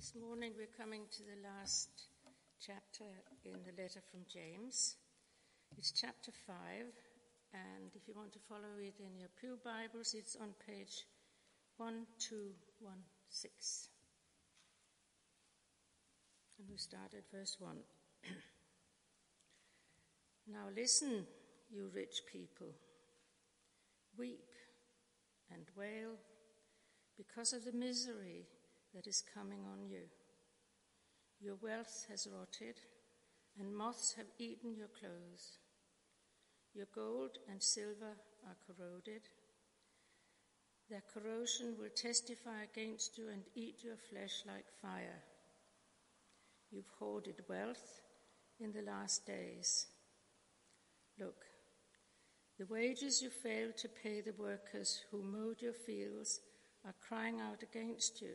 This morning we're coming to the last chapter in the letter from James. It's chapter 5, and if you want to follow it in your Pew Bibles, it's on page 1216. And we start at verse 1. now listen, you rich people. Weep and wail because of the misery that is coming on you. Your wealth has rotted, and moths have eaten your clothes. Your gold and silver are corroded. Their corrosion will testify against you and eat your flesh like fire. You've hoarded wealth in the last days. Look, the wages you failed to pay the workers who mowed your fields are crying out against you.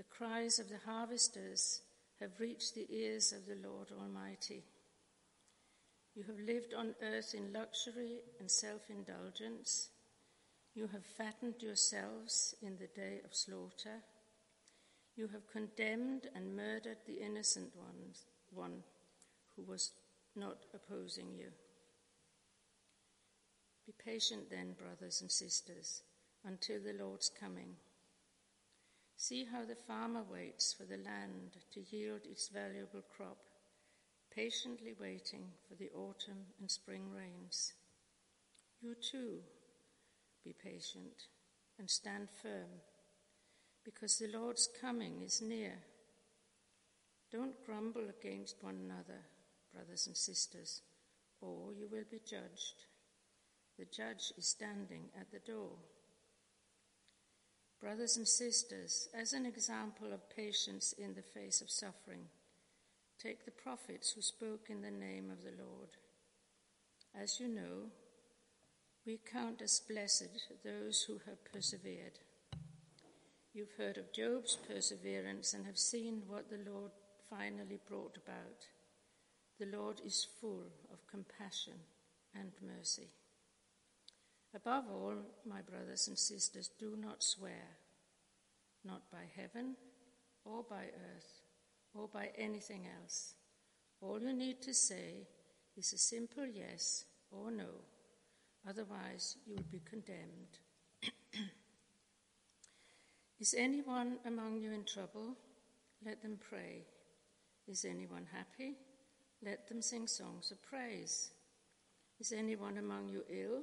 The cries of the harvesters have reached the ears of the Lord Almighty. You have lived on earth in luxury and self indulgence. You have fattened yourselves in the day of slaughter. You have condemned and murdered the innocent ones, one who was not opposing you. Be patient then, brothers and sisters, until the Lord's coming. See how the farmer waits for the land to yield its valuable crop, patiently waiting for the autumn and spring rains. You too be patient and stand firm, because the Lord's coming is near. Don't grumble against one another, brothers and sisters, or you will be judged. The judge is standing at the door. Brothers and sisters, as an example of patience in the face of suffering, take the prophets who spoke in the name of the Lord. As you know, we count as blessed those who have persevered. You've heard of Job's perseverance and have seen what the Lord finally brought about. The Lord is full of compassion and mercy. Above all, my brothers and sisters, do not swear, not by heaven or by earth or by anything else. All you need to say is a simple yes or no, otherwise, you will be condemned. is anyone among you in trouble? Let them pray. Is anyone happy? Let them sing songs of praise. Is anyone among you ill?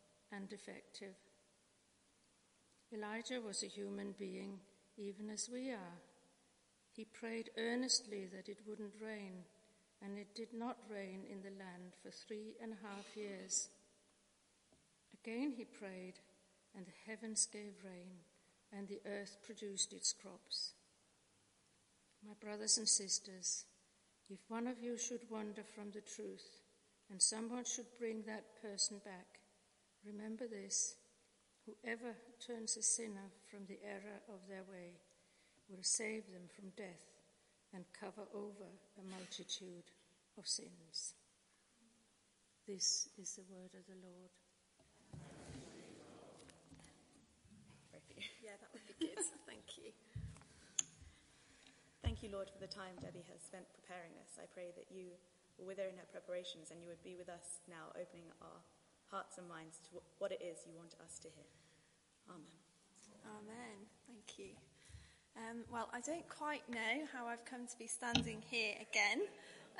and effective. Elijah was a human being, even as we are. He prayed earnestly that it wouldn't rain, and it did not rain in the land for three and a half years. Again he prayed, and the heavens gave rain, and the earth produced its crops. My brothers and sisters, if one of you should wander from the truth, and someone should bring that person back, Remember this whoever turns a sinner from the error of their way will save them from death and cover over a multitude of sins. This is the word of the Lord. Yeah, that would be good. Thank you. Thank you, Lord, for the time Debbie has spent preparing us. I pray that you were with her in her preparations and you would be with us now, opening our hearts and minds to what it is you want us to hear. Amen. Amen. Thank you. Um, well, I don't quite know how I've come to be standing here again,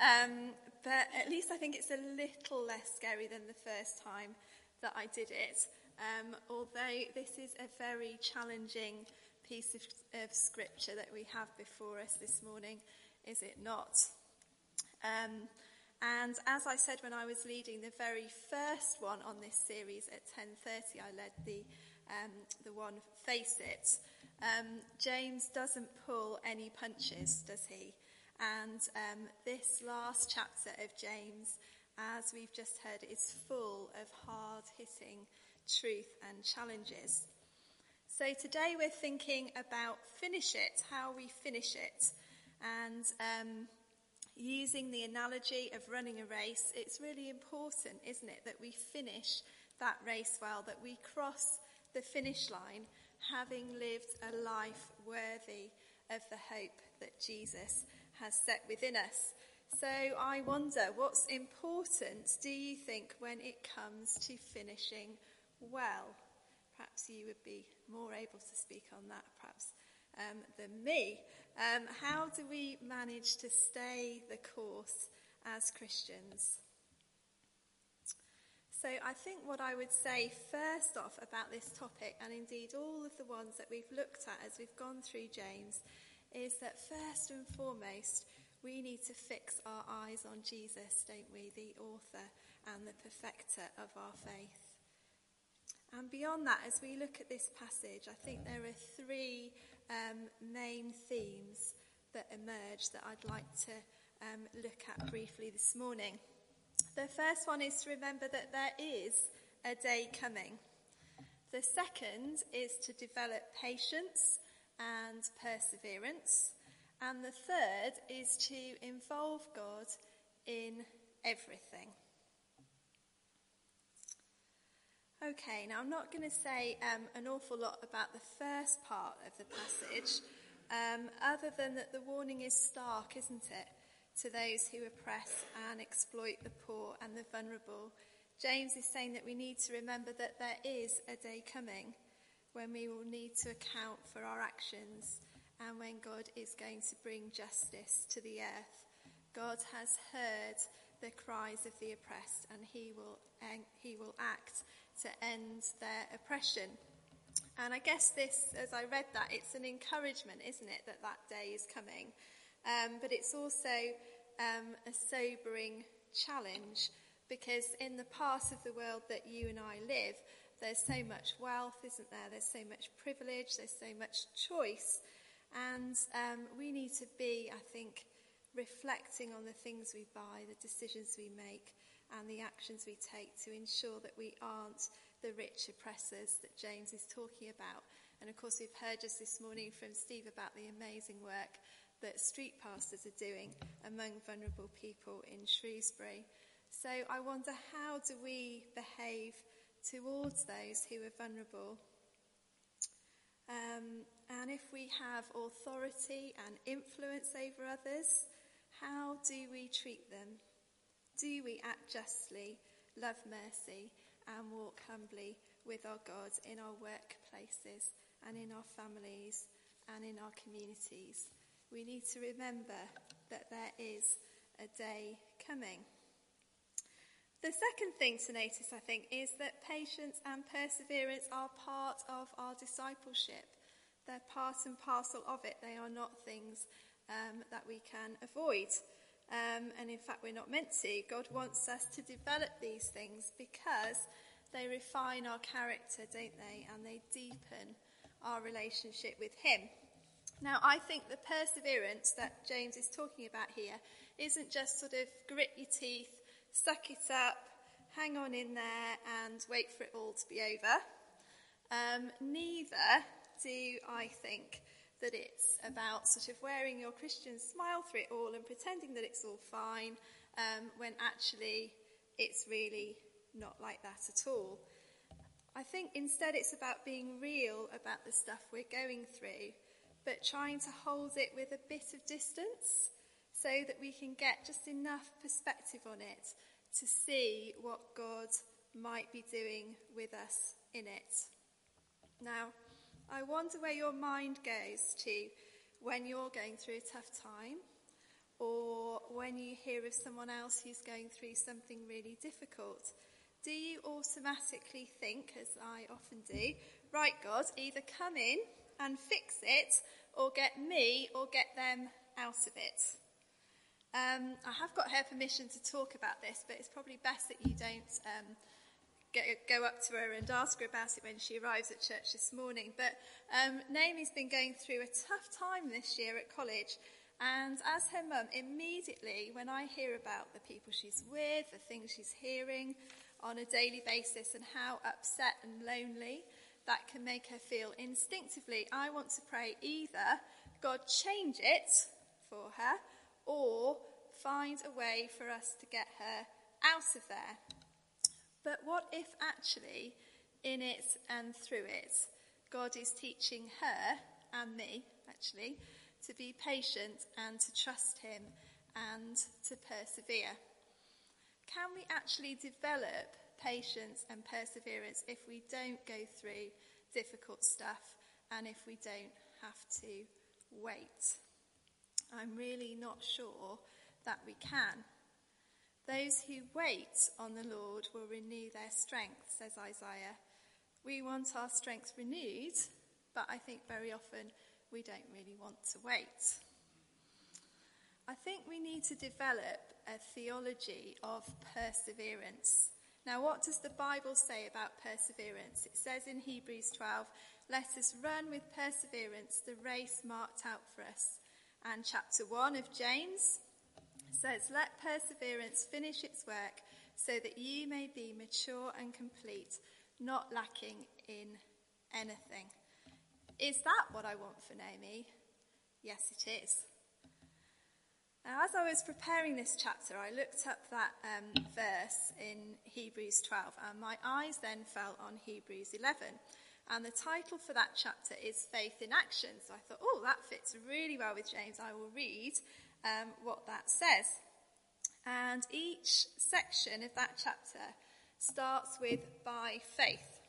um, but at least I think it's a little less scary than the first time that I did it. Um, although this is a very challenging piece of, of, scripture that we have before us this morning, is it not? Um, and as I said when I was leading the very first one on this series at 10:30, I led the um, the one Face It. Um, James doesn't pull any punches, does he? And um, this last chapter of James, as we've just heard, is full of hard hitting truth and challenges. So today we're thinking about finish it, how we finish it. And um, using the analogy of running a race, it's really important, isn't it, that we finish that race well, that we cross the finish line having lived a life worthy of the hope that Jesus has set within us. So I wonder what's important, do you think, when it comes to finishing well? Perhaps you would be more able to speak on that, perhaps, um, than me. Um, how do we manage to stay the course as Christians? So, I think what I would say first off about this topic, and indeed all of the ones that we've looked at as we've gone through James, is that first and foremost, we need to fix our eyes on Jesus, don't we? The author and the perfecter of our faith. And beyond that, as we look at this passage, I think there are three um, main themes that emerge that I'd like to um, look at briefly this morning. The first one is to remember that there is a day coming. The second is to develop patience and perseverance. And the third is to involve God in everything. Okay, now I'm not going to say um, an awful lot about the first part of the passage, um, other than that the warning is stark, isn't it, to those who oppress and exploit the poor and the vulnerable. James is saying that we need to remember that there is a day coming when we will need to account for our actions and when God is going to bring justice to the earth. God has heard the cries of the oppressed and he will, he will act to end their oppression. And I guess this, as I read that, it's an encouragement, isn't it, that that day is coming. Um, but it's also um, a sobering challenge because in the part of the world that you and I live, there's so much wealth, isn't there? There's so much privilege, there's so much choice. And um, we need to be, I think, reflecting on the things we buy, the decisions we make, and the actions we take to ensure that we aren't the rich oppressors that James is talking about. And of course, we've heard just this morning from Steve about the amazing work that street pastors are doing among vulnerable people in Shrewsbury. So I wonder how do we behave towards those who are vulnerable? Um, and if we have authority and influence over others, how do we treat them? Do we act justly, love mercy, and walk humbly with our God in our workplaces and in our families and in our communities? We need to remember that there is a day coming. The second thing to notice, I think, is that patience and perseverance are part of our discipleship. They're part and parcel of it. They are not things um, that we can avoid. Um, and in fact, we're not meant to. God wants us to develop these things because they refine our character, don't they? And they deepen our relationship with Him. Now, I think the perseverance that James is talking about here isn't just sort of grit your teeth, suck it up, hang on in there, and wait for it all to be over. Um, neither do I think that it's about sort of wearing your Christian smile through it all and pretending that it's all fine um, when actually it's really not like that at all. I think instead it's about being real about the stuff we're going through, but trying to hold it with a bit of distance so that we can get just enough perspective on it to see what God might be doing with us in it. Now, I wonder where your mind goes to when you're going through a tough time or when you hear of someone else who's going through something really difficult. Do you automatically think, as I often do, right, God, either come in and fix it or get me or get them out of it? Um, I have got her permission to talk about this, but it's probably best that you don't um, go up to her and ask her about it when she arrives at church this morning. But um, Naomi's been going through a tough time this year at college. And as her mum, immediately when I hear about the people she's with, the things she's hearing on a daily basis, and how upset and lonely that can make her feel instinctively, I want to pray either God change it for her or find a way for us to get her out of there. But what if actually, in it and through it, God is teaching her and me, actually, to be patient and to trust Him and to persevere? Can we actually develop patience and perseverance if we don't go through difficult stuff and if we don't have to wait? I'm really not sure that we can. Those who wait on the Lord will renew their strength, says Isaiah. We want our strength renewed, but I think very often we don't really want to wait. I think we need to develop a theology of perseverance. Now, what does the Bible say about perseverance? It says in Hebrews 12, Let us run with perseverance the race marked out for us. And chapter 1 of James says, Let perseverance finish its work so that you may be mature and complete, not lacking in anything. Is that what I want for Naomi? Yes, it is. Now, as I was preparing this chapter, I looked up that um, verse in Hebrews 12, and my eyes then fell on Hebrews 11. And the title for that chapter is Faith in Action. So I thought, oh, that fits really well with James. I will read um, what that says. And each section of that chapter starts with by faith.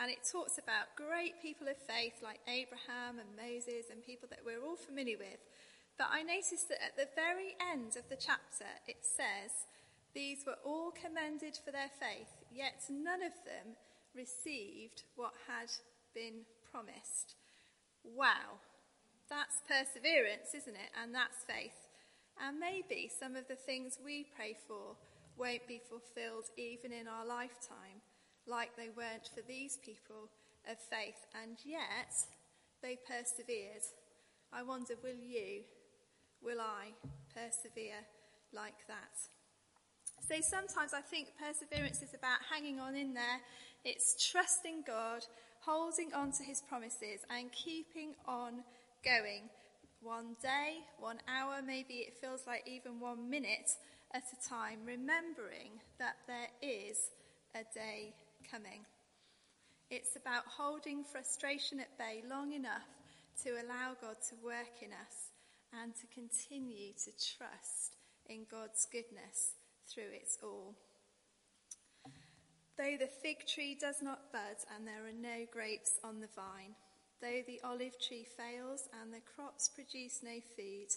And it talks about great people of faith like Abraham and Moses and people that we're all familiar with. But I noticed that at the very end of the chapter, it says, These were all commended for their faith, yet none of them received what had been promised. Wow. That's perseverance, isn't it? And that's faith. And maybe some of the things we pray for won't be fulfilled even in our lifetime, like they weren't for these people of faith. And yet, they persevered. I wonder, will you, will I persevere like that? So sometimes I think perseverance is about hanging on in there. It's trusting God, holding on to his promises, and keeping on going one day, one hour, maybe it feels like even one minute at a time, remembering that there is a day coming. It's about holding frustration at bay long enough to allow God to work in us and to continue to trust in God's goodness through it all. Though the fig tree does not bud and there are no grapes on the vine, though the olive tree fails and the crops produce no food,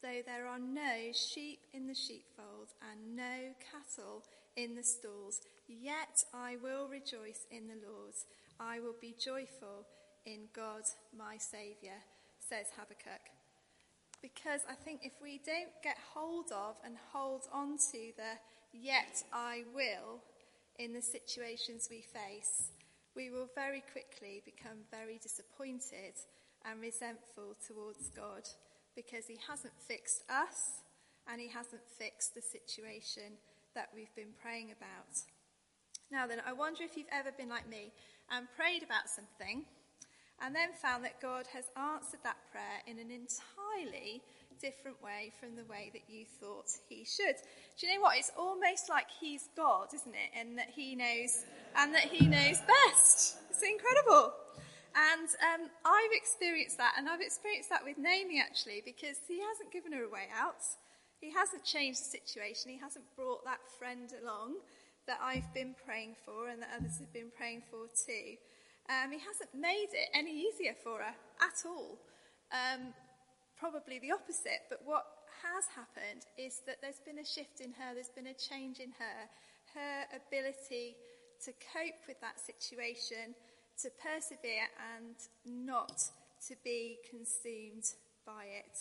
though there are no sheep in the sheepfold and no cattle in the stalls, yet I will rejoice in the Lord. I will be joyful in God my Saviour, says Habakkuk. Because I think if we don't get hold of and hold on to the yet I will in the situations we face, we will very quickly become very disappointed and resentful towards God because He hasn't fixed us and He hasn't fixed the situation that we've been praying about. Now, then, I wonder if you've ever been like me and prayed about something and then found that God has answered that prayer in an entirely different way from the way that you thought he should. Do you know what? It's almost like he's God, isn't it? And that he knows, and that he knows best. It's incredible. And um, I've experienced that, and I've experienced that with Naomi actually, because he hasn't given her a way out. He hasn't changed the situation. He hasn't brought that friend along that I've been praying for and that others have been praying for too. Um, he hasn't made it any easier for her at all. Um, probably the opposite, but what has happened is that there's been a shift in her, there's been a change in her, her ability to cope with that situation, to persevere, and not to be consumed by it.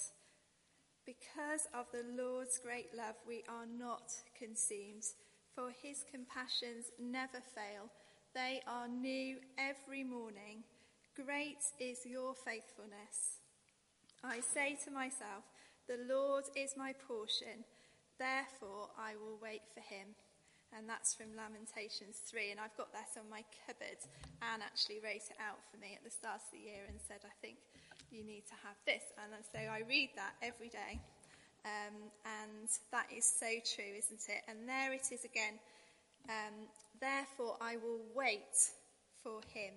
Because of the Lord's great love, we are not consumed, for his compassions never fail. They are new every morning. Great is your faithfulness. I say to myself, The Lord is my portion, therefore I will wait for him. And that's from Lamentations 3. And I've got that on my cupboard. Anne actually wrote it out for me at the start of the year and said, I think you need to have this. And so I read that every day. Um, and that is so true, isn't it? And there it is again. Um, Therefore, I will wait for him.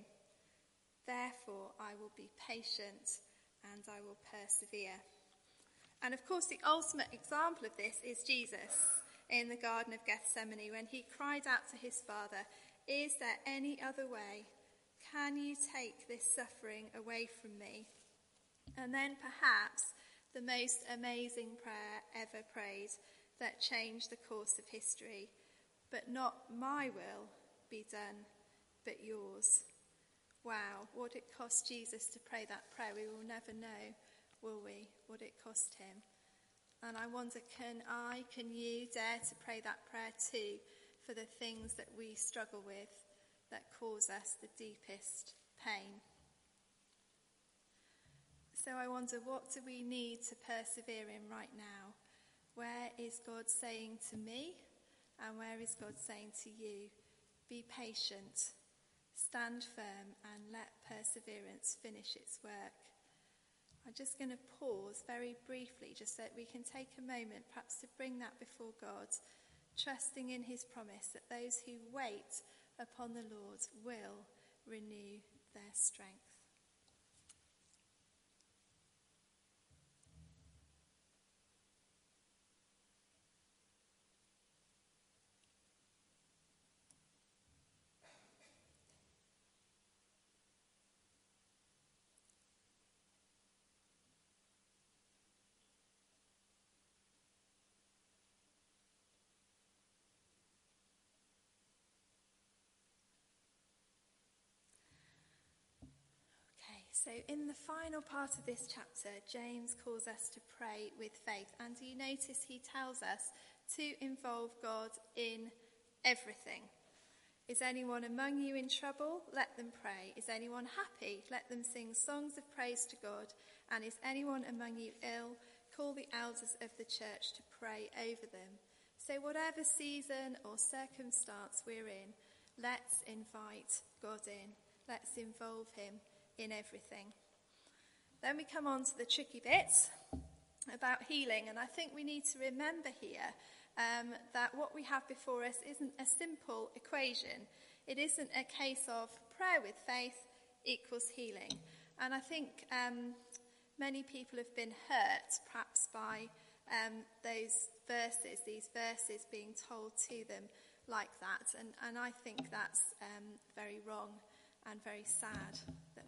Therefore, I will be patient and I will persevere. And of course, the ultimate example of this is Jesus in the Garden of Gethsemane when he cried out to his Father, Is there any other way? Can you take this suffering away from me? And then perhaps the most amazing prayer ever prayed that changed the course of history but not my will be done, but yours. Wow, what it cost Jesus to pray that prayer, we will never know, will we, what it cost him. And I wonder, can I, can you dare to pray that prayer too for the things that we struggle with that cause us the deepest pain? So I wonder, what do we need to persevere in right now? Where is God saying to me? And where is God saying to you, be patient, stand firm, and let perseverance finish its work? I'm just going to pause very briefly just so that we can take a moment perhaps to bring that before God, trusting in his promise that those who wait upon the Lord will renew their strength. So, in the final part of this chapter, James calls us to pray with faith. And do you notice he tells us to involve God in everything. Is anyone among you in trouble? Let them pray. Is anyone happy? Let them sing songs of praise to God. And is anyone among you ill? Call the elders of the church to pray over them. So, whatever season or circumstance we're in, let's invite God in. Let's involve him in everything. Then we come on to the tricky bits about healing, and I think we need to remember here um, that what we have before us isn't a simple equation. It isn't a case of prayer with faith equals healing. And I think um, many people have been hurt perhaps by um, those verses, these verses being told to them like that. And, and I think that's um, very wrong and very sad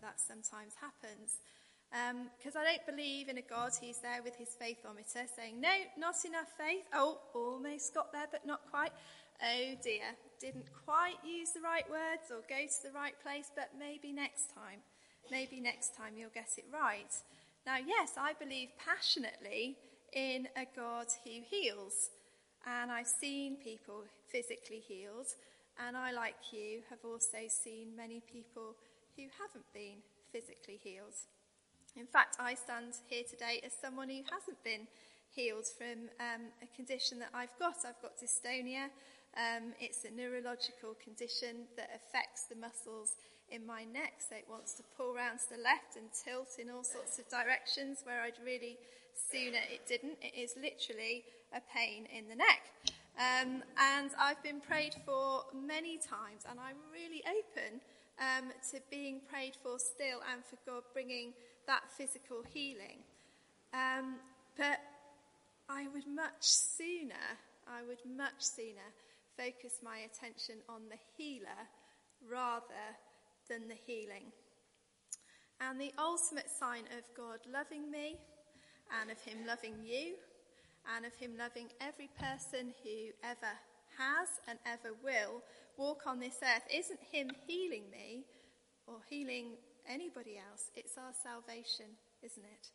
that sometimes happens. Because um, I don't believe in a God who's there with his faithometer saying, No, not enough faith. Oh, almost got there, but not quite. Oh dear, didn't quite use the right words or go to the right place, but maybe next time. Maybe next time you'll get it right. Now, yes, I believe passionately in a God who heals. And I've seen people physically healed. And I, like you, have also seen many people who haven't been physically healed. In fact, I stand here today as someone who hasn't been healed from um, a condition that I've got. I've got dystonia. Um, it's a neurological condition that affects the muscles in my neck, so it wants to pull round to the left and tilt in all sorts of directions where I'd really sooner it didn't. It is literally a pain in the neck. Um, and I've been prayed for many times, and I'm really open um, to being prayed for still and for God bringing that physical healing. Um, but I would much sooner, I would much sooner focus my attention on the healer rather than the healing. And the ultimate sign of God loving me and of Him loving you and of him loving every person who ever has and ever will walk on this earth isn't him healing me or healing anybody else. It's our salvation, isn't it?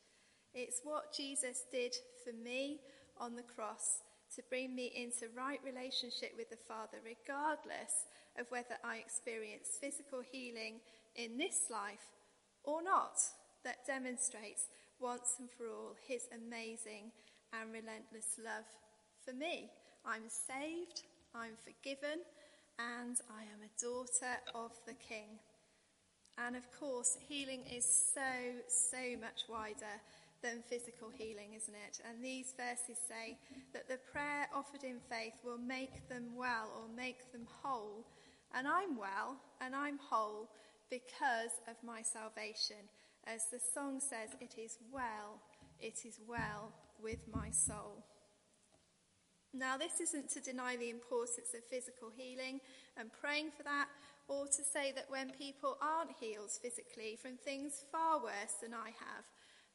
It's what Jesus did for me on the cross to bring me into right relationship with the Father, regardless of whether I experience physical healing in this life or not, that demonstrates once and for all his amazing and relentless love for me. I'm saved, I'm forgiven, and I am a daughter of the King. And of course, healing is so, so much wider than physical healing, isn't it? And these verses say that the prayer offered in faith will make them well or make them whole. And I'm well and I'm whole because of my salvation. As the song says, it is well, it is well with my soul. Now, this isn't to deny the importance of physical healing and praying for that, or to say that when people aren't healed physically from things far worse than I have,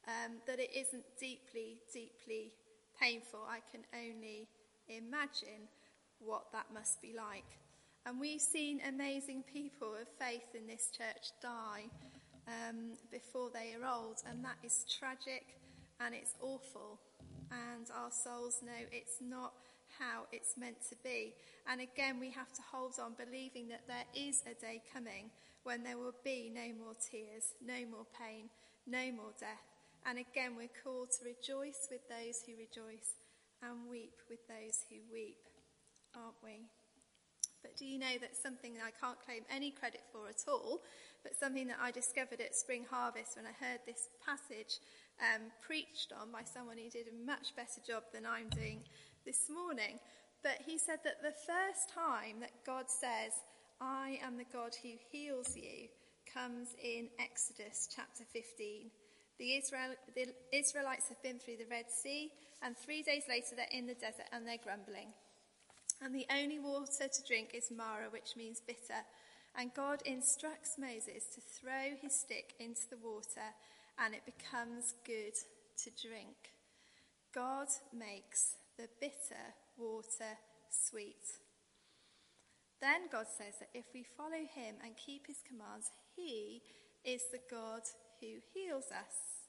um, that it isn't deeply, deeply painful. I can only imagine what that must be like. And we've seen amazing people of faith in this church die um, before they are old, and that is tragic and it's awful. And our souls know it's not how it's meant to be. And again, we have to hold on, believing that there is a day coming when there will be no more tears, no more pain, no more death. And again, we're called to rejoice with those who rejoice and weep with those who weep, aren't we? But do you know that something that I can't claim any credit for at all, but something that I discovered at Spring Harvest when I heard this passage um, preached on by someone who did a much better job than I'm doing this morning. But he said that the first time that God says, I am the God who heals you, comes in Exodus chapter 15. The, Israel, the Israelites have been through the Red Sea, and three days later they're in the desert and they're grumbling. And the only water to drink is Marah, which means bitter. And God instructs Moses to throw his stick into the water, and it becomes good to drink. God makes the bitter water sweet. Then God says that if we follow him and keep his commands, he is the God who heals us.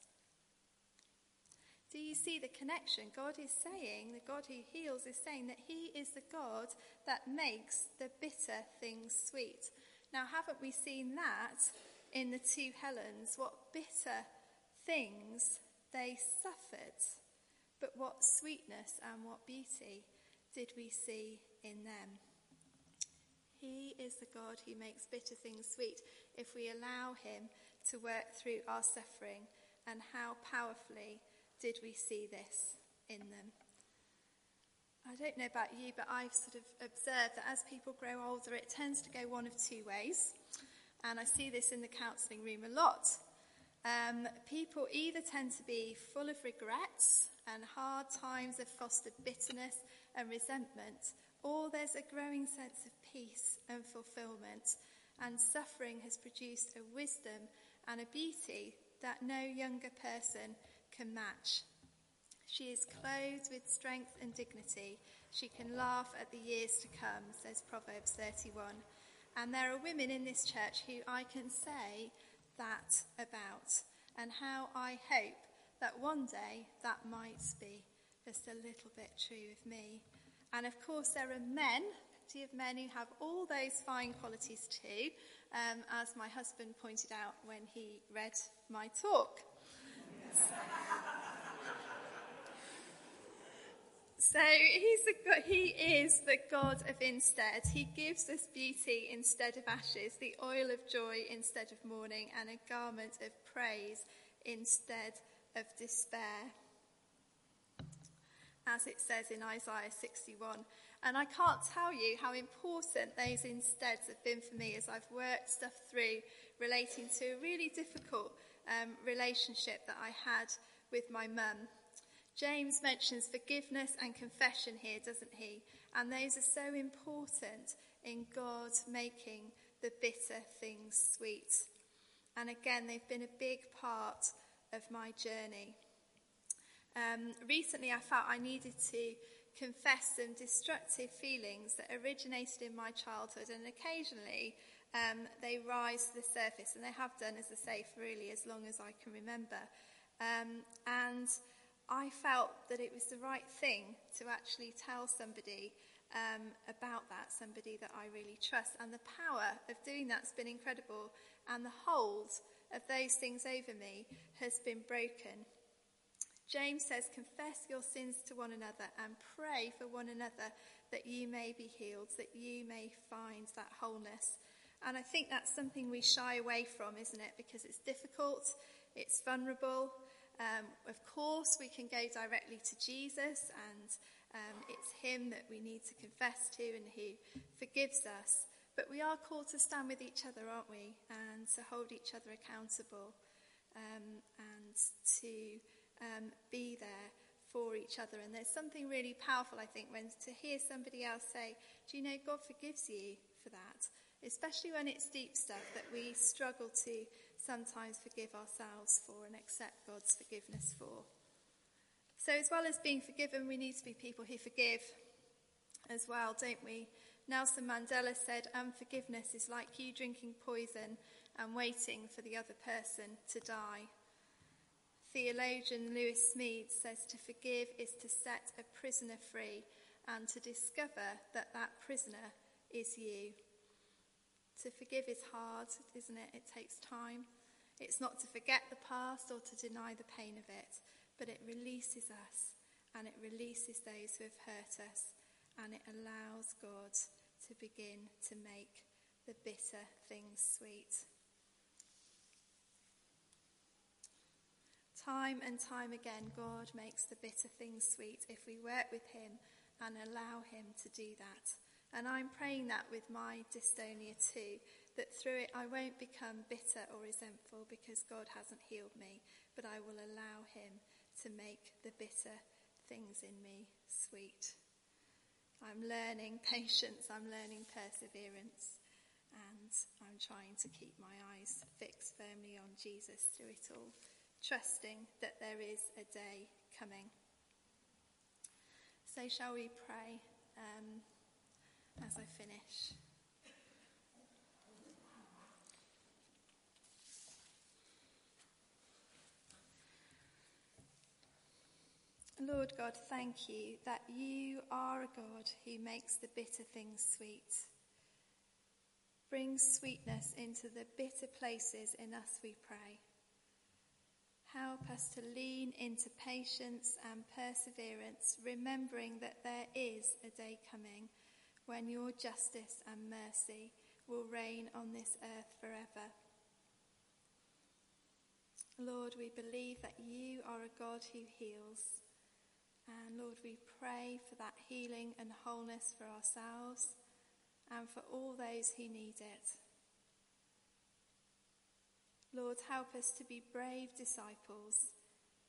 Do you see the connection? God is saying, the God who heals is saying that he is the God that makes the bitter things sweet. Now, haven't we seen that in the two Helens? What bitter things they suffered but what sweetness and what beauty did we see in them? He is the God who makes bitter things sweet if we allow Him to work through our suffering. And how powerfully did we see this in them? I don't know about you, but I've sort of observed that as people grow older, it tends to go one of two ways. And I see this in the counselling room a lot. Um, people either tend to be full of regrets and hard times have fostered bitterness and resentment, or there's a growing sense of peace and fulfillment, and suffering has produced a wisdom and a beauty that no younger person can match. She is clothed with strength and dignity. She can laugh at the years to come, says Proverbs 31. And there are women in this church who I can say that about, and how I hope that one day that might be just a little bit true of me. And of course, there are men, plenty of men who have all those fine qualities too, um, as my husband pointed out when he read my talk. So he's the, he is the God of instead. He gives us beauty instead of ashes, the oil of joy instead of mourning, and a garment of praise instead of despair, as it says in Isaiah 61. And I can't tell you how important those insteads have been for me as I've worked stuff through relating to a really difficult um, relationship that I had with my mum. James mentions forgiveness and confession here, doesn't he? And those are so important in God making the bitter things sweet. And again, they've been a big part of my journey. Um, recently, I felt I needed to confess some destructive feelings that originated in my childhood, and occasionally um, they rise to the surface, and they have done, as I say, for really as long as I can remember. Um, and I felt that it was the right thing to actually tell somebody um, about that, somebody that I really trust. And the power of doing that's been incredible. And the hold of those things over me has been broken. James says, Confess your sins to one another and pray for one another that you may be healed, that you may find that wholeness. And I think that's something we shy away from, isn't it? Because it's difficult, it's vulnerable. Um, of course, we can go directly to Jesus, and um, it's Him that we need to confess to and who forgives us. But we are called to stand with each other, aren't we? And to hold each other accountable um, and to um, be there for each other. And there's something really powerful, I think, when to hear somebody else say, Do you know God forgives you for that? Especially when it's deep stuff that we struggle to sometimes forgive ourselves for and accept God's forgiveness for. So, as well as being forgiven, we need to be people who forgive as well, don't we? Nelson Mandela said, um, Unforgiveness is like you drinking poison and waiting for the other person to die. Theologian Lewis Smedes says to forgive is to set a prisoner free and to discover that that prisoner is you. To forgive is hard, isn't it? It takes time. It's not to forget the past or to deny the pain of it, but it releases us and it releases those who have hurt us and it allows God to begin to make the bitter things sweet. Time and time again, God makes the bitter things sweet if we work with Him and allow Him to do that. And I'm praying that with my dystonia too, that through it I won't become bitter or resentful because God hasn't healed me, but I will allow Him to make the bitter things in me sweet. I'm learning patience, I'm learning perseverance, and I'm trying to keep my eyes fixed firmly on Jesus through it all, trusting that there is a day coming. So, shall we pray um, as I finish? Lord God, thank you that you are a God who makes the bitter things sweet. Bring sweetness into the bitter places in us, we pray. Help us to lean into patience and perseverance, remembering that there is a day coming when your justice and mercy will reign on this earth forever. Lord, we believe that you are a God who heals. And Lord, we pray for that healing and wholeness for ourselves and for all those who need it. Lord, help us to be brave disciples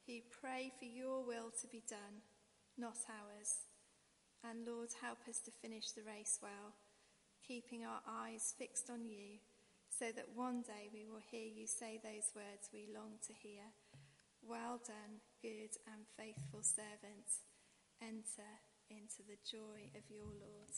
who pray for your will to be done, not ours. And Lord, help us to finish the race well, keeping our eyes fixed on you, so that one day we will hear you say those words we long to hear. Well done, good and faithful servant. Enter into the joy of your Lord.